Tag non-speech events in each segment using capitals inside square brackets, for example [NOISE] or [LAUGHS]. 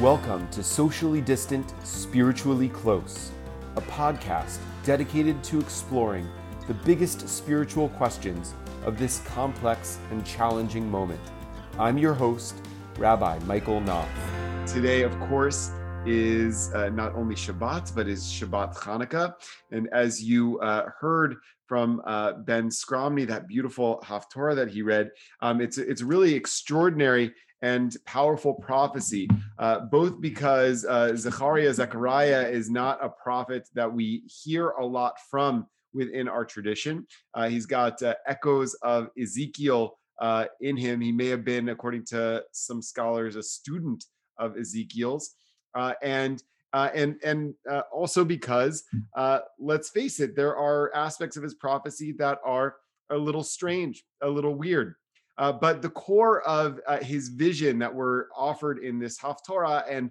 Welcome to Socially Distant, Spiritually Close, a podcast dedicated to exploring the biggest spiritual questions of this complex and challenging moment. I'm your host, Rabbi Michael Knopf. Today, of course, is uh, not only Shabbat, but is Shabbat Hanukkah. And as you uh, heard from uh, Ben Skromny, that beautiful Haftorah that he read, um, it's, it's really extraordinary and powerful prophecy, uh, both because uh, Zechariah, Zechariah is not a prophet that we hear a lot from within our tradition. Uh, he's got uh, echoes of Ezekiel uh, in him. He may have been, according to some scholars, a student of Ezekiel's. Uh, and uh, and and uh, also because uh, let's face it, there are aspects of his prophecy that are a little strange, a little weird. Uh, but the core of uh, his vision that were offered in this Haftorah, and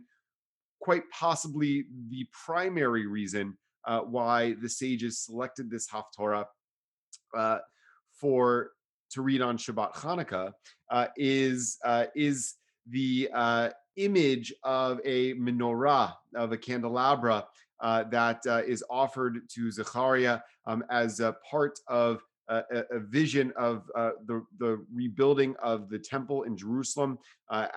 quite possibly the primary reason uh, why the sages selected this Haftorah for to read on Shabbat Hanukkah, is is the image of a menorah, of a candelabra uh, that uh, is offered to Zechariah um, as a part of a, a vision of uh, the, the rebuilding of the temple in Jerusalem uh,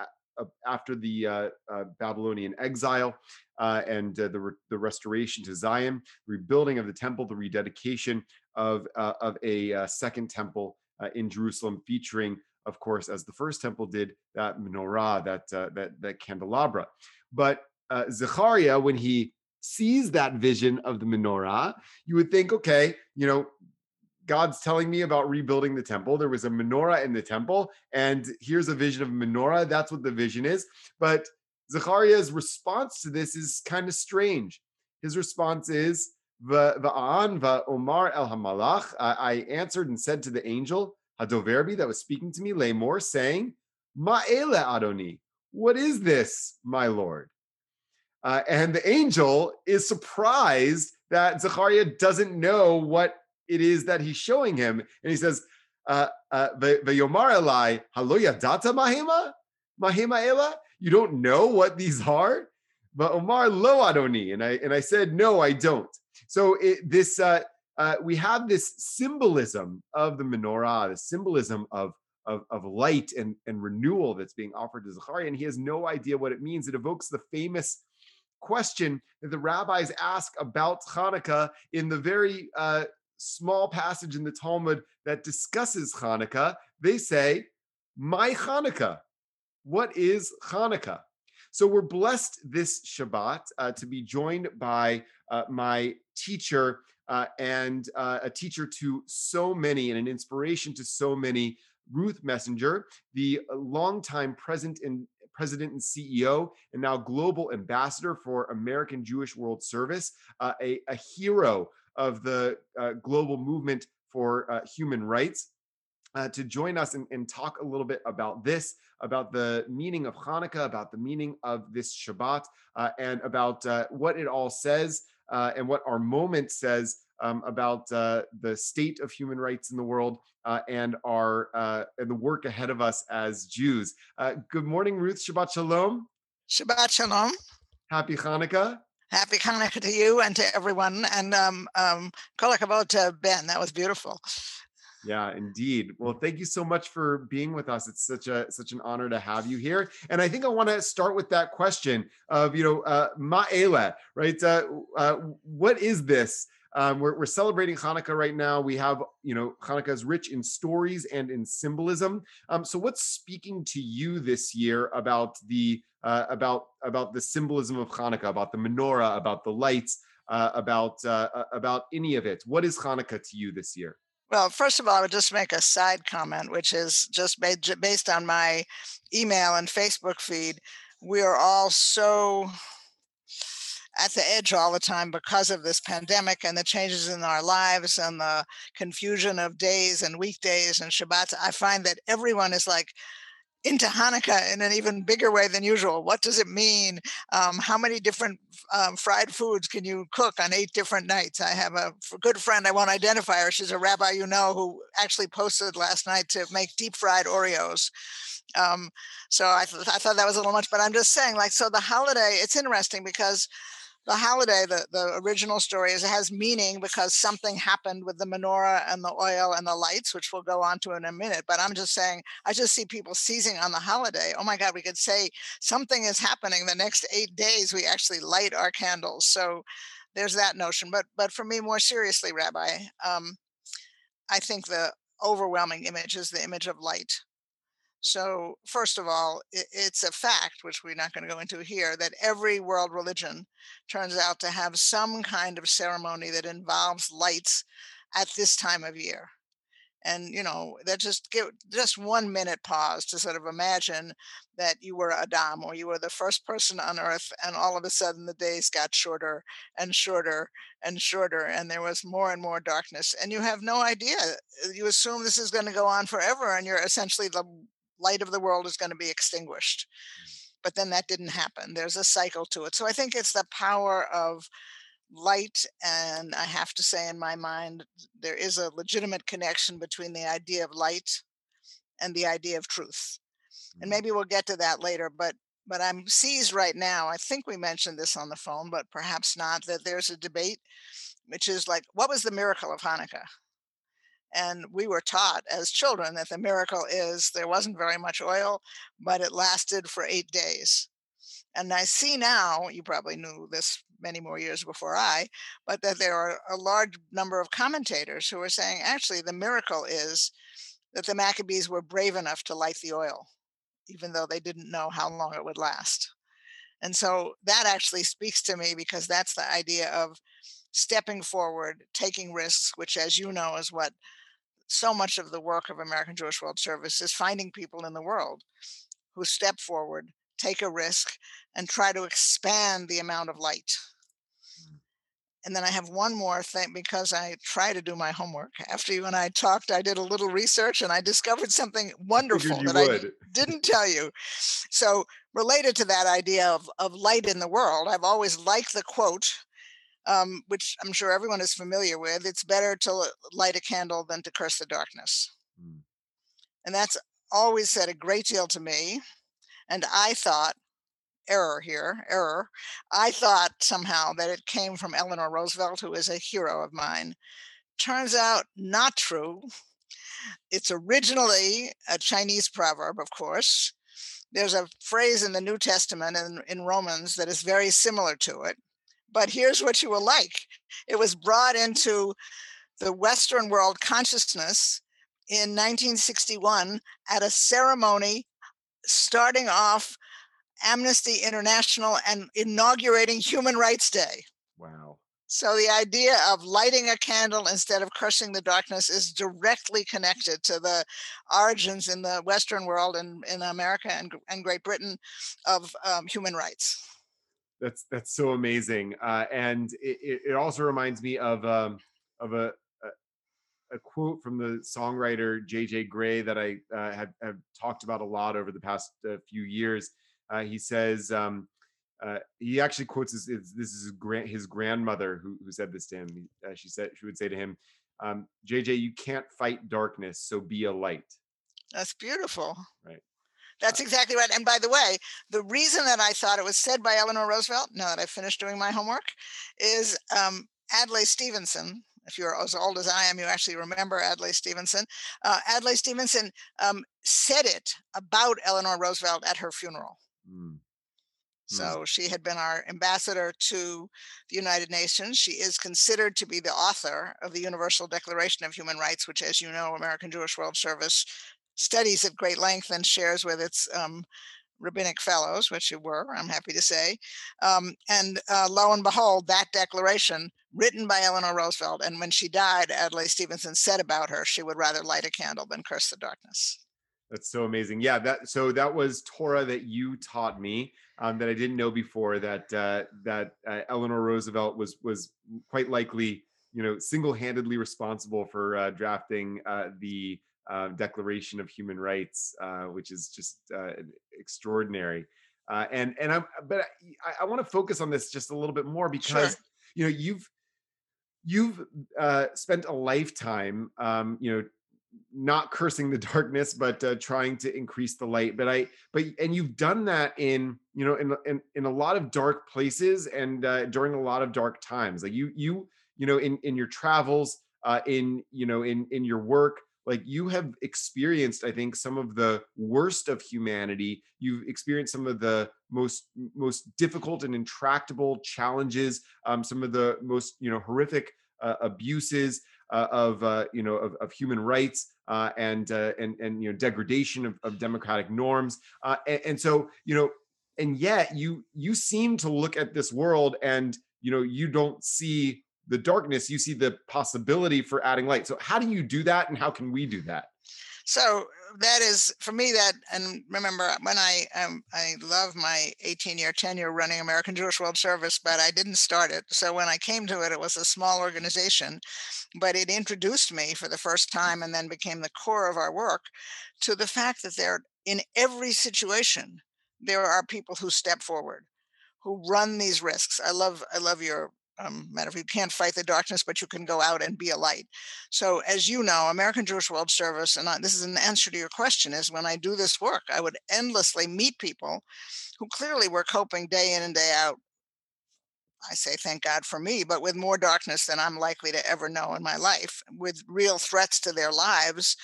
after the uh, uh, Babylonian exile and the, re- the restoration to Zion, rebuilding of the temple, the rededication of, of a second temple in Jerusalem featuring of course, as the first temple did, that menorah, that uh, that that candelabra. But uh, Zechariah, when he sees that vision of the menorah, you would think, okay, you know, God's telling me about rebuilding the temple. There was a menorah in the temple, and here's a vision of menorah. That's what the vision is. But Zechariah's response to this is kind of strange. His response is, Va'an va'omar el hamalach. I answered and said to the angel, Hadoverbi that was speaking to me, Lamor, saying, Ma'ele Adoni, what is this, my Lord? Uh, and the angel is surprised that Zechariah doesn't know what it is that he's showing him. And he says, uh, uh, Vayomar Elai, Haloya data mahema? Ela? You don't know what these are? But Omar lo Adoni. And I, and I said, no, I don't. So it, this, uh, uh, we have this symbolism of the menorah, the symbolism of, of, of light and, and renewal that's being offered to Zechariah, and he has no idea what it means. It evokes the famous question that the rabbis ask about Hanukkah in the very uh, small passage in the Talmud that discusses Hanukkah. They say, Mai Hanukkah. What is Hanukkah? So we're blessed this Shabbat uh, to be joined by uh, my teacher, uh, and uh, a teacher to so many and an inspiration to so many. Ruth Messinger, the longtime president and president and CEO, and now global ambassador for American Jewish World Service, uh, a, a, hero of the uh, global movement for uh, human rights. Uh, to join us and, and, talk a little bit about this, about the meaning of Hanukkah, about the meaning of this Shabbat, uh, and about uh, what it all says uh, and what our moment says um, about the state of human rights in the world and our uh, and the work ahead of us as Jews. Uh, good morning, Ruth. Shabbat shalom. Shabbat shalom. Happy Hanukkah. Happy [LAUGHS] Hanukkah to you and to everyone. And um, um, about to Ben. That was beautiful. Yeah, indeed. Well, thank you so much for being with us. It's such a such an honor to have you here. And I think I want to start with that question of you know uh, ma'ela, right? Uh, uh, what is this? Um, we're, we're celebrating Hanukkah right now. We have, you know, Hanukkah is rich in stories and in symbolism. Um, so, what's speaking to you this year about the uh, about about the symbolism of Hanukkah, about the menorah, about the lights, uh, about uh, about any of it? What is Hanukkah to you this year? Well, first of all, I would just make a side comment, which is just based on my email and Facebook feed. We are all so at the edge all the time because of this pandemic and the changes in our lives and the confusion of days and weekdays and Shabbats. I find that everyone is like into Hanukkah in an even bigger way than usual. What does it mean? Um, how many different um, fried foods can you cook on eight different nights? I have a good friend, I won't identify her. She's a rabbi you know who actually posted last night to make deep fried Oreos. Um, so I, th- I thought that was a little much, but I'm just saying, like, so the holiday, it's interesting because the holiday, the, the original story is it has meaning because something happened with the menorah and the oil and the lights, which we'll go on to in a minute. But I'm just saying, I just see people seizing on the holiday. Oh my God, we could say something is happening the next eight days. We actually light our candles. So there's that notion. But but for me, more seriously, Rabbi, um, I think the overwhelming image is the image of light. So, first of all, it's a fact, which we're not going to go into here, that every world religion turns out to have some kind of ceremony that involves lights at this time of year. And, you know, that just give just one minute pause to sort of imagine that you were Adam or you were the first person on earth, and all of a sudden the days got shorter and shorter and shorter, and there was more and more darkness. And you have no idea. You assume this is going to go on forever, and you're essentially the light of the world is going to be extinguished. Mm. But then that didn't happen. There's a cycle to it. So I think it's the power of light. And I have to say, in my mind, there is a legitimate connection between the idea of light and the idea of truth. And mm. maybe we'll get to that later. But but I'm seized right now. I think we mentioned this on the phone, but perhaps not, that there's a debate, which is like, what was the miracle of Hanukkah? And we were taught as children that the miracle is there wasn't very much oil, but it lasted for eight days. And I see now, you probably knew this many more years before I, but that there are a large number of commentators who are saying actually the miracle is that the Maccabees were brave enough to light the oil, even though they didn't know how long it would last. And so that actually speaks to me because that's the idea of stepping forward, taking risks, which, as you know, is what so much of the work of American Jewish World Service is finding people in the world who step forward, take a risk, and try to expand the amount of light. Mm. And then I have one more thing because I try to do my homework. After you and I talked, I did a little research and I discovered something [LAUGHS] wonderful that would. I didn't tell you. So, related to that idea of, of light in the world, I've always liked the quote um, which I'm sure everyone is familiar with. It's better to light a candle than to curse the darkness. Mm. And that's always said a great deal to me. And I thought, error here, error. I thought somehow that it came from Eleanor Roosevelt, who is a hero of mine. Turns out not true. It's originally a Chinese proverb, of course. There's a phrase in the New Testament in, in Romans that is very similar to it but here's what you will like it was brought into the Western world consciousness in 1961 at a ceremony starting off Amnesty International and inaugurating Human Rights Day. Wow. So the idea of lighting a candle instead of crushing the darkness is directly connected to the origins in the Western world and in America and, and Great Britain of um, human rights that's that's so amazing uh, and it, it also reminds me of um, of a, a, a quote from the songwriter jj grey that i uh, have, have talked about a lot over the past uh, few years. Uh, he says um, uh, he actually quotes his, his, this is his, grand, his grandmother who, who said this to him. Uh, she said she would say to him um, jj you can't fight darkness so be a light. That's beautiful. Right that's exactly right. And by the way, the reason that I thought it was said by Eleanor Roosevelt, now that I've finished doing my homework, is um, Adlai Stevenson. If you're as old as I am, you actually remember Adlai Stevenson. Uh, Adlai Stevenson um, said it about Eleanor Roosevelt at her funeral. Mm. So she had been our ambassador to the United Nations. She is considered to be the author of the Universal Declaration of Human Rights, which, as you know, American Jewish World Service studies at great length and shares with its um, rabbinic fellows, which you were, I'm happy to say. Um, and uh, lo and behold, that declaration written by Eleanor Roosevelt, and when she died, Adlai Stevenson said about her, she would rather light a candle than curse the darkness. That's so amazing. Yeah, that so that was Torah that you taught me um, that I didn't know before. That uh, that uh, Eleanor Roosevelt was was quite likely you know single-handedly responsible for uh, drafting uh, the uh, Declaration of Human Rights, uh, which is just uh, extraordinary. Uh, and and I'm but I, I want to focus on this just a little bit more because Sure. you know you've you've uh, spent a lifetime um, you know not cursing the [LAUGHS] darkness but uh, trying to increase the light but i but and you've done that in you know in in, in a lot of dark places and uh, during a lot of dark times like you you you know in in your travels uh in you know in in your work like you have experienced i think some of the worst of humanity. You've experienced some of the most most difficult and intractable challenges um some of the most you know horrific uh, abuses uh, of uh, you know of, of human rights uh, and uh, and and you know degradation of, of democratic norms uh, and, and so you know and yet you you seem to look at this world and you know you don't see the darkness you see the possibility for adding light so how do you do that and how can we do that So that is for me that and remember when I um, I love my 18 year tenure running American Jewish World Service, but I didn't start it. So when I came to it, it was a small organization, but it introduced me for the first time and then became the core of our work to the fact that there in every situation there are people who step forward who run these risks. I love I love your um, matter of you can't fight the darkness, but you can go out and be a light. So, as you know, American Jewish World Service, and I, this is an answer to your question, is when I do this work, I would endlessly meet people who clearly were coping day in and day out. I say thank God for me, but with more darkness than I'm likely to ever know in my life, with real threats to their lives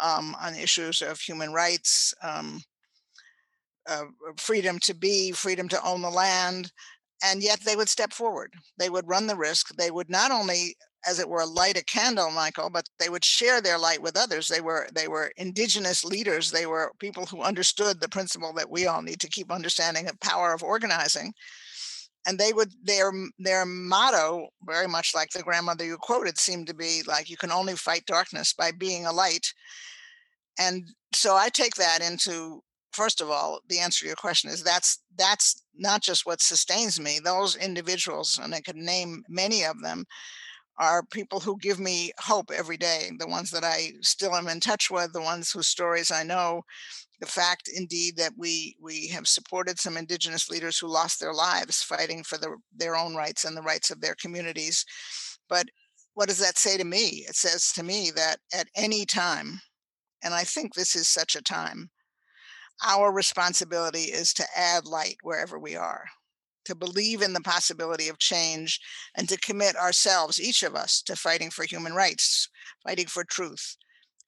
um, on issues of human rights, um, uh, freedom to be, freedom to own the land, and yet they would step forward. They would run the risk. They would not only, as it were, light a candle, Michael, but they would share their light with others. They were they were indigenous leaders. They were people who understood the principle that we all need to keep understanding the power of organizing. And they would their their motto, very much like the grandmother you quoted, seemed to be like you can only fight darkness by being a light. And so I take that into first of all, the answer to your question is that's that's not just what sustains me. Those individuals, and I could name many of them, are people who give me hope every day. The ones that I still am in touch with, the ones whose stories I know. The fact, indeed, that we we have supported some indigenous leaders who lost their lives fighting for the, their own rights and the rights of their communities. But what does that say to me? It says to me that at any time, and I think this is such a time, our responsibility is to add light wherever we are, to believe in the possibility of change, and to commit ourselves, each of us, to fighting for human rights, fighting for truth,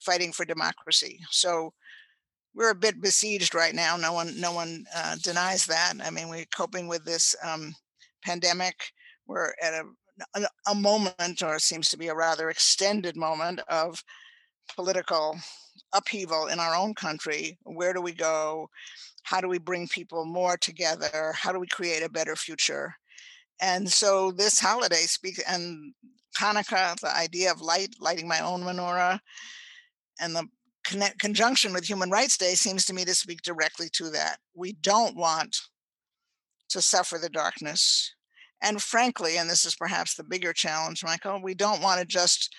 fighting for democracy. So we're a bit besieged right now. No one, no one uh, denies that. I mean, we're coping with this um, pandemic. We're at a a moment, or seems to be a rather extended moment of political upheaval in our own country. Where do we go? How do we bring people more together? How do we create a better future? And so this holiday speaks and Hanukkah, the idea of light, lighting my own menorah, and the conjunction with Human Rights Day seems to me to speak directly to that. We don't want to suffer the darkness. And frankly, and this is perhaps the bigger challenge, Michael, we don't want to just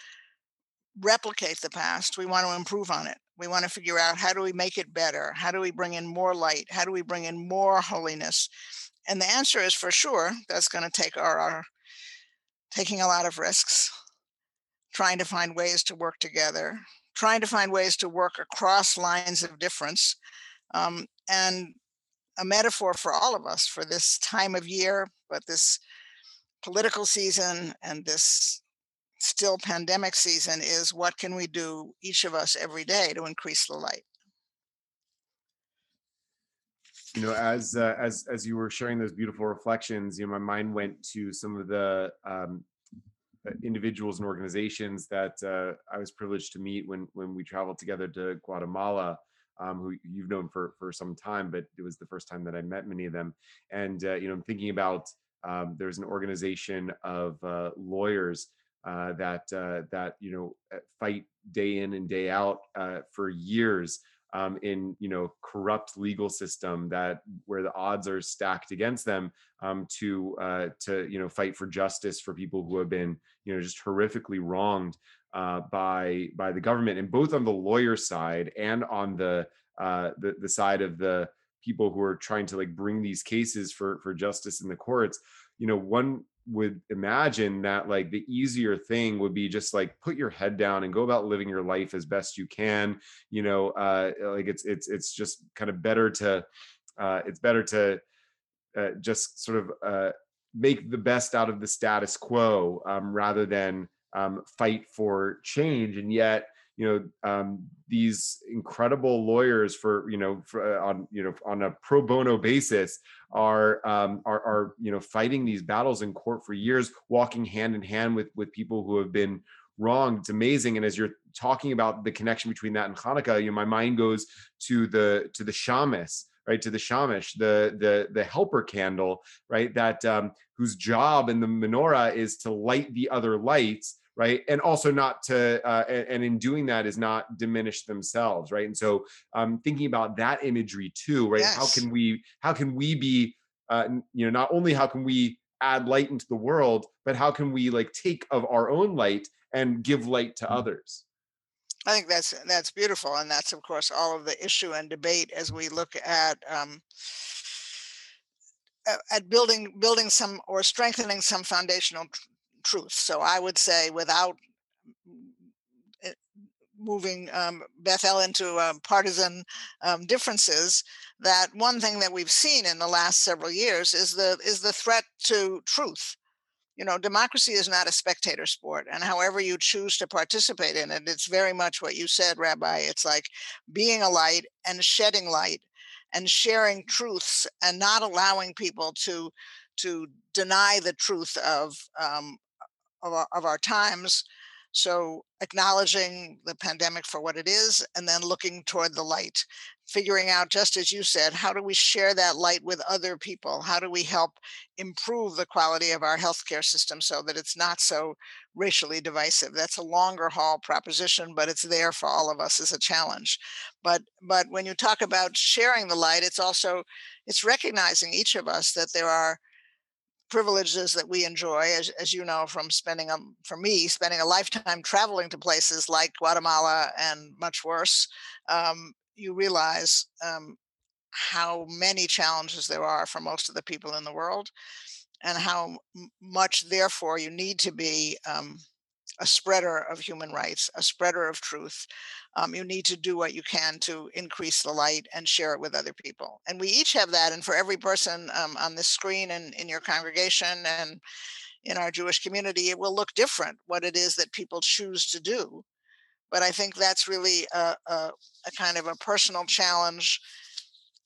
replicate the past. We want to improve on it. We want to figure out how do we make it better? How do we bring in more light? How do we bring in more holiness? And the answer is for sure that's going to take our, our taking a lot of risks, trying to find ways to work together, trying to find ways to work across lines of difference. Um, and a metaphor for all of us for this time of year, but this political season and this still pandemic season is what can we do, each of us every day, to increase the light? you know as uh, as as you were sharing those beautiful reflections you know my mind went to some of the um, uh, individuals and organizations that uh, I was privileged to meet when when we traveled together to Guatemala, um, who you've known for for some time, but it was the first time that I met many of them. And uh, you know, I'm thinking about um, there's an organization of uh, lawyers uh, that uh, that you know uh, fight day in and day out uh, for years um, in you know corrupt legal system that where the odds are stacked against them um, to uh, to you know fight for justice for people who have been you know just horrifically wronged uh, by by the government and both on the lawyer side and on the the, the side of the people who are trying to like bring these cases for for justice in the courts. You know one would imagine that like the easier thing would be just like put your head down and go about living your life as best you can you know uh like it's it's it's just kind of better to uh it's better to uh, just sort of uh make the best out of the status quo um rather than um fight for change. And yet you know um, these incredible lawyers for you know for, uh, on you know on a pro bono basis are um, are are you know fighting these battles in court for years, walking hand in hand with with people who have been wronged. It's amazing. And as you're talking about the connection between that and Hanukkah, you know, my mind goes to the to the shamus, right? To the shamash, the the the helper candle, right? That um, whose job in the menorah is to light the other lights right and also not to uh, and, in doing that is not diminish themselves right and so um thinking about that imagery too right yes. how can we how can we be uh you know not only how can we add light into the world but how can we like take of our own light and give light to mm-hmm. others I think that's that's beautiful, and that's of course all of the issue and debate as we look at um, at building building some or strengthening some foundational truth. So I would say without eh, moving um, Beth-El into um, partisan um, differences, that one thing that we've seen in the last several years is the is the threat to truth. You know, democracy is not a spectator sport, and however you choose to participate in it, it's very much what you said, Rabbi. It's like being a light and shedding light and sharing truths and not allowing people to to deny the truth of um, of our, of our times. So acknowledging the pandemic for what it is and then looking toward the light, figuring out, just as you said, how do we share that light with other people? How do we help improve the quality of our healthcare system so that it's not so racially divisive? That's a longer haul proposition, but it's there for all of us as a challenge. But but when you talk about sharing the light, it's also it's recognizing each of us that there are privileges that we enjoy, as, as you know, from spending, a, for me, spending a lifetime traveling to places like Guatemala and much worse, um, you realize um, how many challenges there are for most of the people in the world and how much, therefore, you need to be um, a spreader of human rights, a spreader of truth. Um, you need to do what you can to increase the light and share it with other people. And we each have that. And for every person um, on this screen and in your congregation and in our Jewish community, it will look different what it is that people choose to do. But I think that's really a, a, a kind of a personal challenge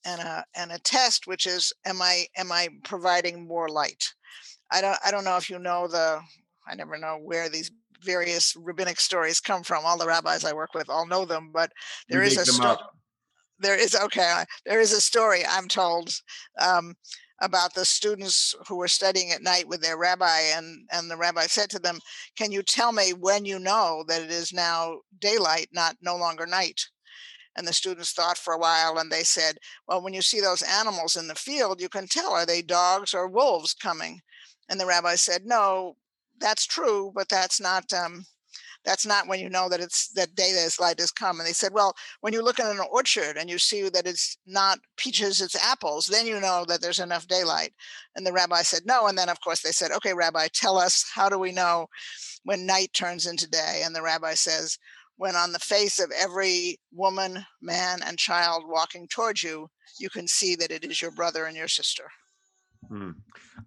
and a and a test, which is am I am I providing more light? I don't I don't know if you know the I never know where these various rabbinic stories come from. All the rabbis I work with all know them, but there is a story. There is okay. There is a story I'm told um, about the students who were studying at night with their rabbi, and and the rabbi said to them, "Can you tell me when you know that it is now daylight, not no longer night?" And the students thought for a while and they said, Well, when you see those animals in the field, you can tell are they dogs or wolves coming? And the rabbi said, No, that's true, but that's not um, that's not when you know that it's that day that light has come. And they said, well, when you look in an orchard and you see that it's not peaches, it's apples, then you know that there's enough daylight. And the rabbi said, no. And then of course they said, okay, rabbi, tell us how do we know when night turns into day? And the rabbi says, when on the face of every woman, man, and child walking towards you, you can see that it is your brother and your sister. Hmm.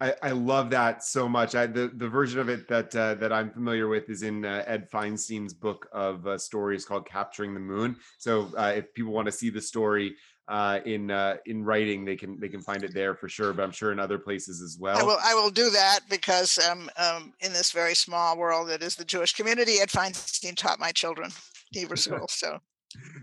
I, I, love that so much. I, the the version of it that uh, that I'm familiar with is in uh, Ed Feinstein's book of uh, stories called "Capturing the Moon." So uh, if people want to see the story uh, in uh, in writing, they can they can find it there for sure. But I'm sure in other places as well. I will I will do that because um, um, in this very small world that is the Jewish community, Ed Feinstein taught my children Hebrew [LAUGHS] school. So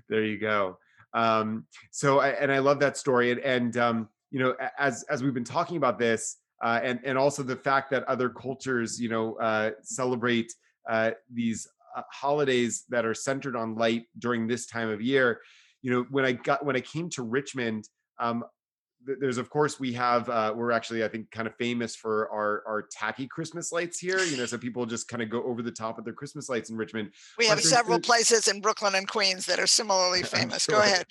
there you go. Um, so I, and I love that story and and um, you know, as as we've been talking about this, uh, and and also the fact that other cultures, you know, uh, celebrate uh, these uh, holidays that are centered on light during this time of year, you know, when I got when I came to Richmond, um, there's of course we have uh, we're actually I think kind of famous for our our tacky Christmas lights here. You know, so people just kind of go over the top of their Christmas lights in Richmond. We have several places in Brooklyn and Queens that are similarly [LAUGHS] famous. Sure. Go ahead.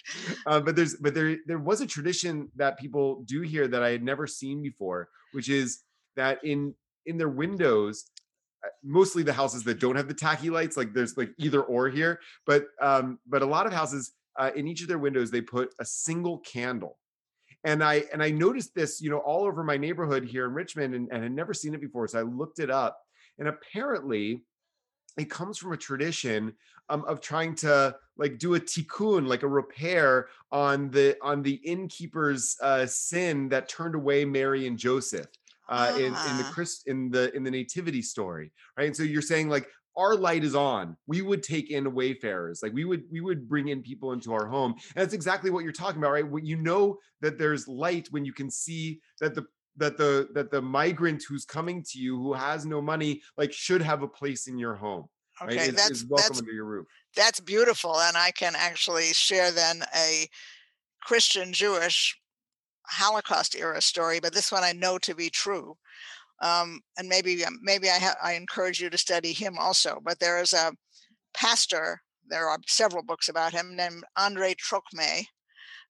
Uh, but there's but there there was a tradition that people do here that I had never seen before, which is that in in their windows uh, mostly the houses that don't have the tacky lights like there's like either or here but um but a lot of houses uh, in each of their windows they put a single candle and I and I noticed this, you know, all over my neighborhood here in Richmond, and, and had never seen it before. So I looked it up, and apparently, it comes from a tradition um, of trying to like do a tikkun, like a repair on the on the innkeeper's uh, sin that turned away Mary and Joseph. Uh, in, in the ah. Chris in the in the nativity story, right? And so you're saying like our light is on we would take in wayfarers like we would we would bring in people into our home. And that's exactly what you're talking about right? You know that there's light when you can see that the that the that the migrant who's coming to you who has no money like should have a place in your home okay right? that's is welcome that's, under your roof. that's beautiful and i can actually share then a christian jewish holocaust era story but this one i know to be true um, and maybe um, maybe I, ha- I encourage you to study him also. But there is a pastor. There are several books about him named Andre Trocmé,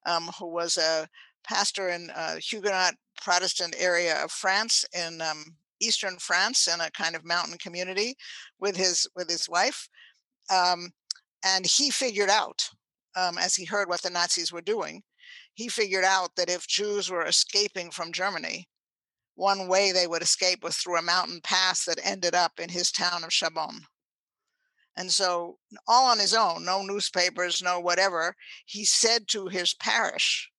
um, who was a pastor in a Huguenot Protestant area of France in um, eastern France in a kind of mountain community with his with his wife, um, and he figured out um, as he heard what the Nazis were doing, he figured out that if Jews were escaping from Germany, one way they would escape was through a mountain pass that ended up in his town of Chambon. And so, all on his own, no newspapers, no whatever, he said to his parish,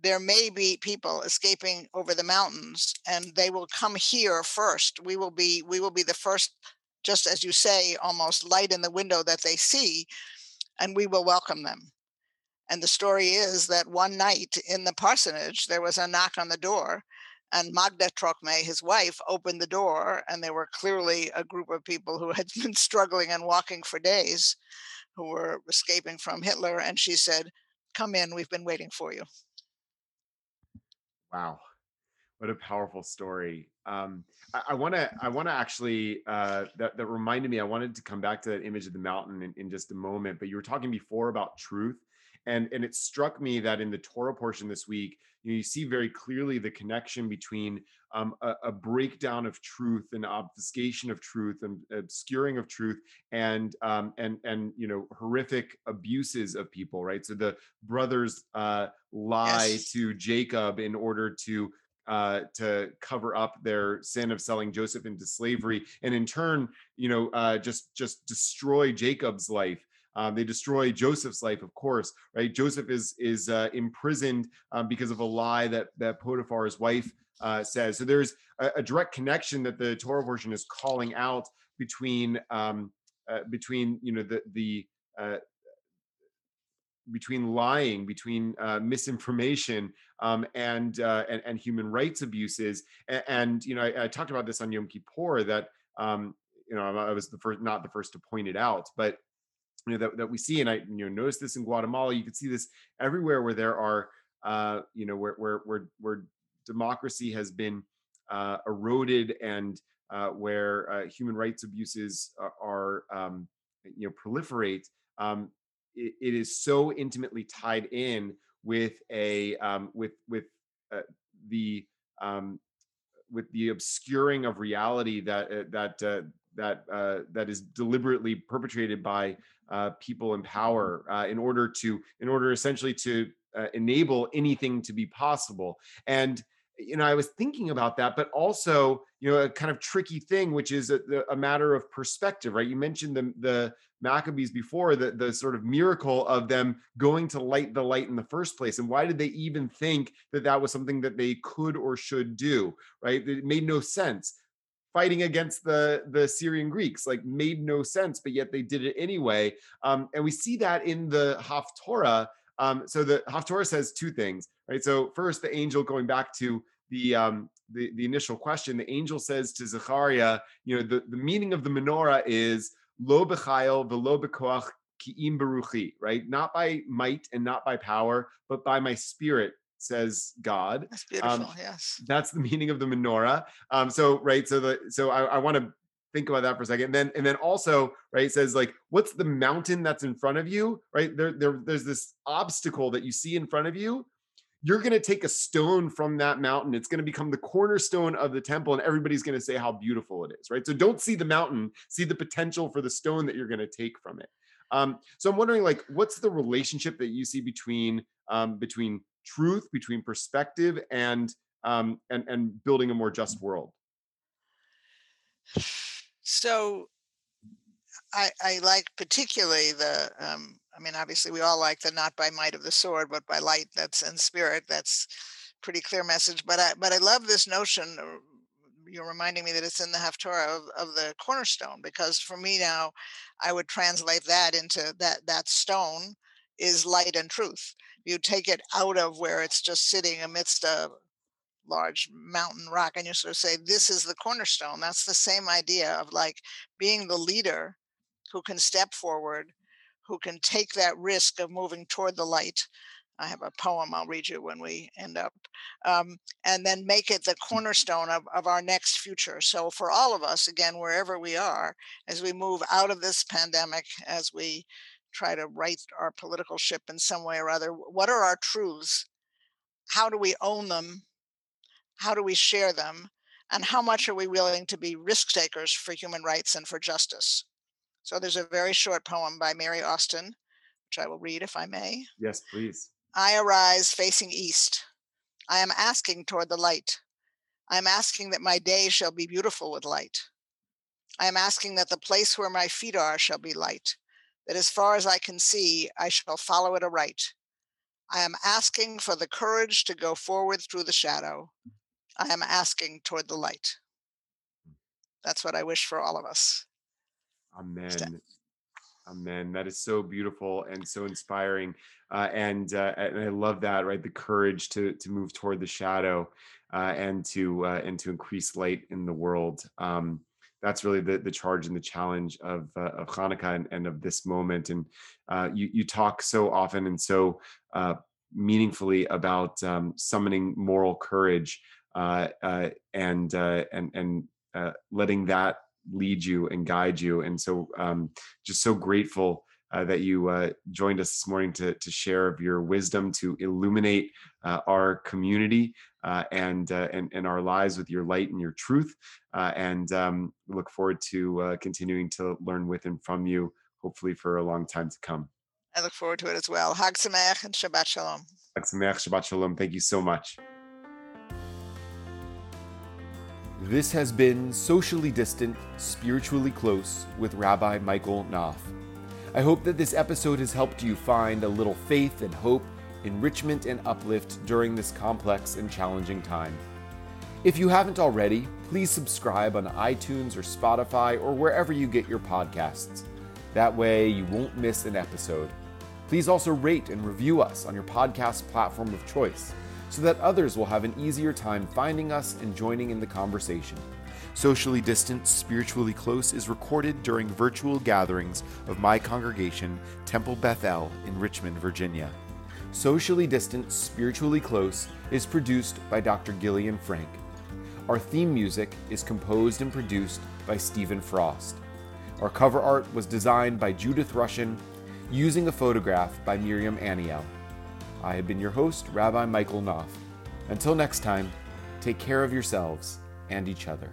There may be people escaping over the mountains, and they will come here first. We will be, we will be the first, just as you say, almost light in the window that they see, and we will welcome them. And the story is that one night in the parsonage, there was a knock on the door, and Magda Trocmé, his wife, opened the door, and there were clearly a group of people who [LAUGHS] had been struggling and walking for days, who were escaping from Hitler. And she said, Come in, we've been waiting for you. Wow. What a powerful story. Um, I want to, I want to actually, uh, that, that reminded me, I wanted to come back to that image of the mountain in, in just a moment, but you were talking before about truth and and it struck me that in the Torah portion this week, you, know, you see very clearly the connection between um, a, a, breakdown of truth and obfuscation of truth and obscuring of truth and um, and and you know horrific abuses of people, right? So the brothers uh, lie yes. to Jacob in order to uh, to cover up their sin of selling Joseph into slavery, and in turn, you know, uh, just just destroy Jacob's life. Um, they destroy Joseph's life, of course, right? Joseph is is uh, imprisoned um, because of a lie that that Potiphar's wife uh, says. So there's a, a, direct connection that the Torah version is calling out between um, uh, between you know the the uh, between lying, between uh, misinformation, um, and, uh, and, and human rights abuses. And, and you know, I, I, talked about this on Yom Kippur that um, you know I was the first, not the first to point it out, but you know that, that we see and i you know notice this in guatemala you can see this everywhere where there are uh you know where where where, where democracy has been uh, eroded and uh, where uh, human rights abuses are, are um, you know proliferate um, it, it is so intimately tied in with a um, with with uh, the um, with the obscuring of reality that uh, that that uh, that is deliberately perpetrated by uh, people in power uh, in order to in order essentially to uh, enable anything to be possible. And you know i was thinking about that but also you know a kind of tricky thing which is a, a matter of perspective right? You mentioned the the maccabees before the the sort of miracle of them going to light the light in the first place. And why did they even think that that was something that they could or should do right? It made no sense fighting against the the Syrian Greeks like made no sense, but yet they did it anyway. Um, and we see that in the Haftorah. Um, so the Haftorah says two things, right? So first, the angel going back to the um, the, the initial question, the angel says to Zechariah, you know, the, the meaning of the menorah is lo b'chayil v'lo b'koach ki'im beruchi, right? Not by might and not by power, but by my spirit, says God. That's beautiful. Um, yes. That's the [LAUGHS] meaning of the menorah. Um, so right, so the so I, I want to think about that for a second. And then and then also, right, says like, what's the mountain that's in front of you? Right? There, there there's this obstacle that you see in front of you. You're going to take a stone from that mountain. It's going to become the cornerstone of the temple, and everybody's going to say how beautiful it is, right? So don't see the mountain, see the potential for the stone that you're going to take from it. Um, so I'm wondering, like, what's the relationship that you see between um, between truth, between perspective, and um, and and building a more just world? So I, I like particularly the um, I mean obviously we all like the not by might of the sword but by light that's in spirit that's pretty clear message but I but I love this notion uh, you're reminding me that it's in the Haftorah of, of the cornerstone because for me now I would translate that into that that stone is light and truth you take it out of where it's just sitting amidst a large mountain rock and you sort of say this is the cornerstone. That's the same idea of like being the leader who can step forward who can take that risk of moving toward the light. I have a poem i'll read you when we end up um, and then make it the cornerstone of, of our next future. So for all of us again wherever we are as we move out of this pandemic as we try to right our political ship in some way or other what are our truths how do we own them how do we share them? And how much are we willing to be risk takers for human rights and for justice? So there's a very short poem by Mary Austin, which I will read if I may. Yes, please. I arise facing east. I am asking toward the light. I am asking that my day shall be beautiful with light. I am asking that the place where my feet are shall be light, that as far as I can see, I shall follow it aright. I am asking for the courage to go forward through the shadow, I am asking toward the light. Hmm. That's what I wish for all of us. Amen. Amen. That is so beautiful and so inspiring, uh, and uh, and I love that. Right, the courage to to move toward the shadow, uh, and to uh, and to increase light in the world. Um, that's really the the charge and the challenge of uh, of Hanukkah and, and of this moment. And uh, you you talk so often and so meaningfully about um, summoning moral courage uh, uh, and uh, and and letting that lead you and guide you. And so, um, just so grateful uh, that you uh, joined us this morning to, to share of your wisdom to illuminate uh, our community and, and, and our lives with your light and your truth. and um, look forward to continuing to learn with and from you, hopefully for a long time to come. I look forward to it as well. Hag Sameach and Shabbat Shalom. Hag Sameach, Shabbat Shalom. Thank you so much. This has been Socially Distant, Spiritually Close with Rabbi Michael Knopf. I hope that this episode has helped you find a little faith and hope, enrichment and uplift during this complex and challenging time. If you haven't already, please subscribe on iTunes or Spotify or wherever you get your podcasts. That way, you won't miss an episode. Please also rate and review us on your podcast platform of choice so that others will have an easier time finding us and joining in the conversation. Socially Distant, Spiritually Close is recorded during virtual gatherings of my congregation, Temple Bethel, in Richmond, Virginia. Socially Distant, Spiritually Close is produced by Dr. Gillian Frank. Our theme music is composed and produced by Stephen Frost. Our cover art was designed by Judith Russian, using a photograph by Miriam Aniel. I have been your host, Rabbi Michael Knopf. Until next time, take care of yourselves and each other.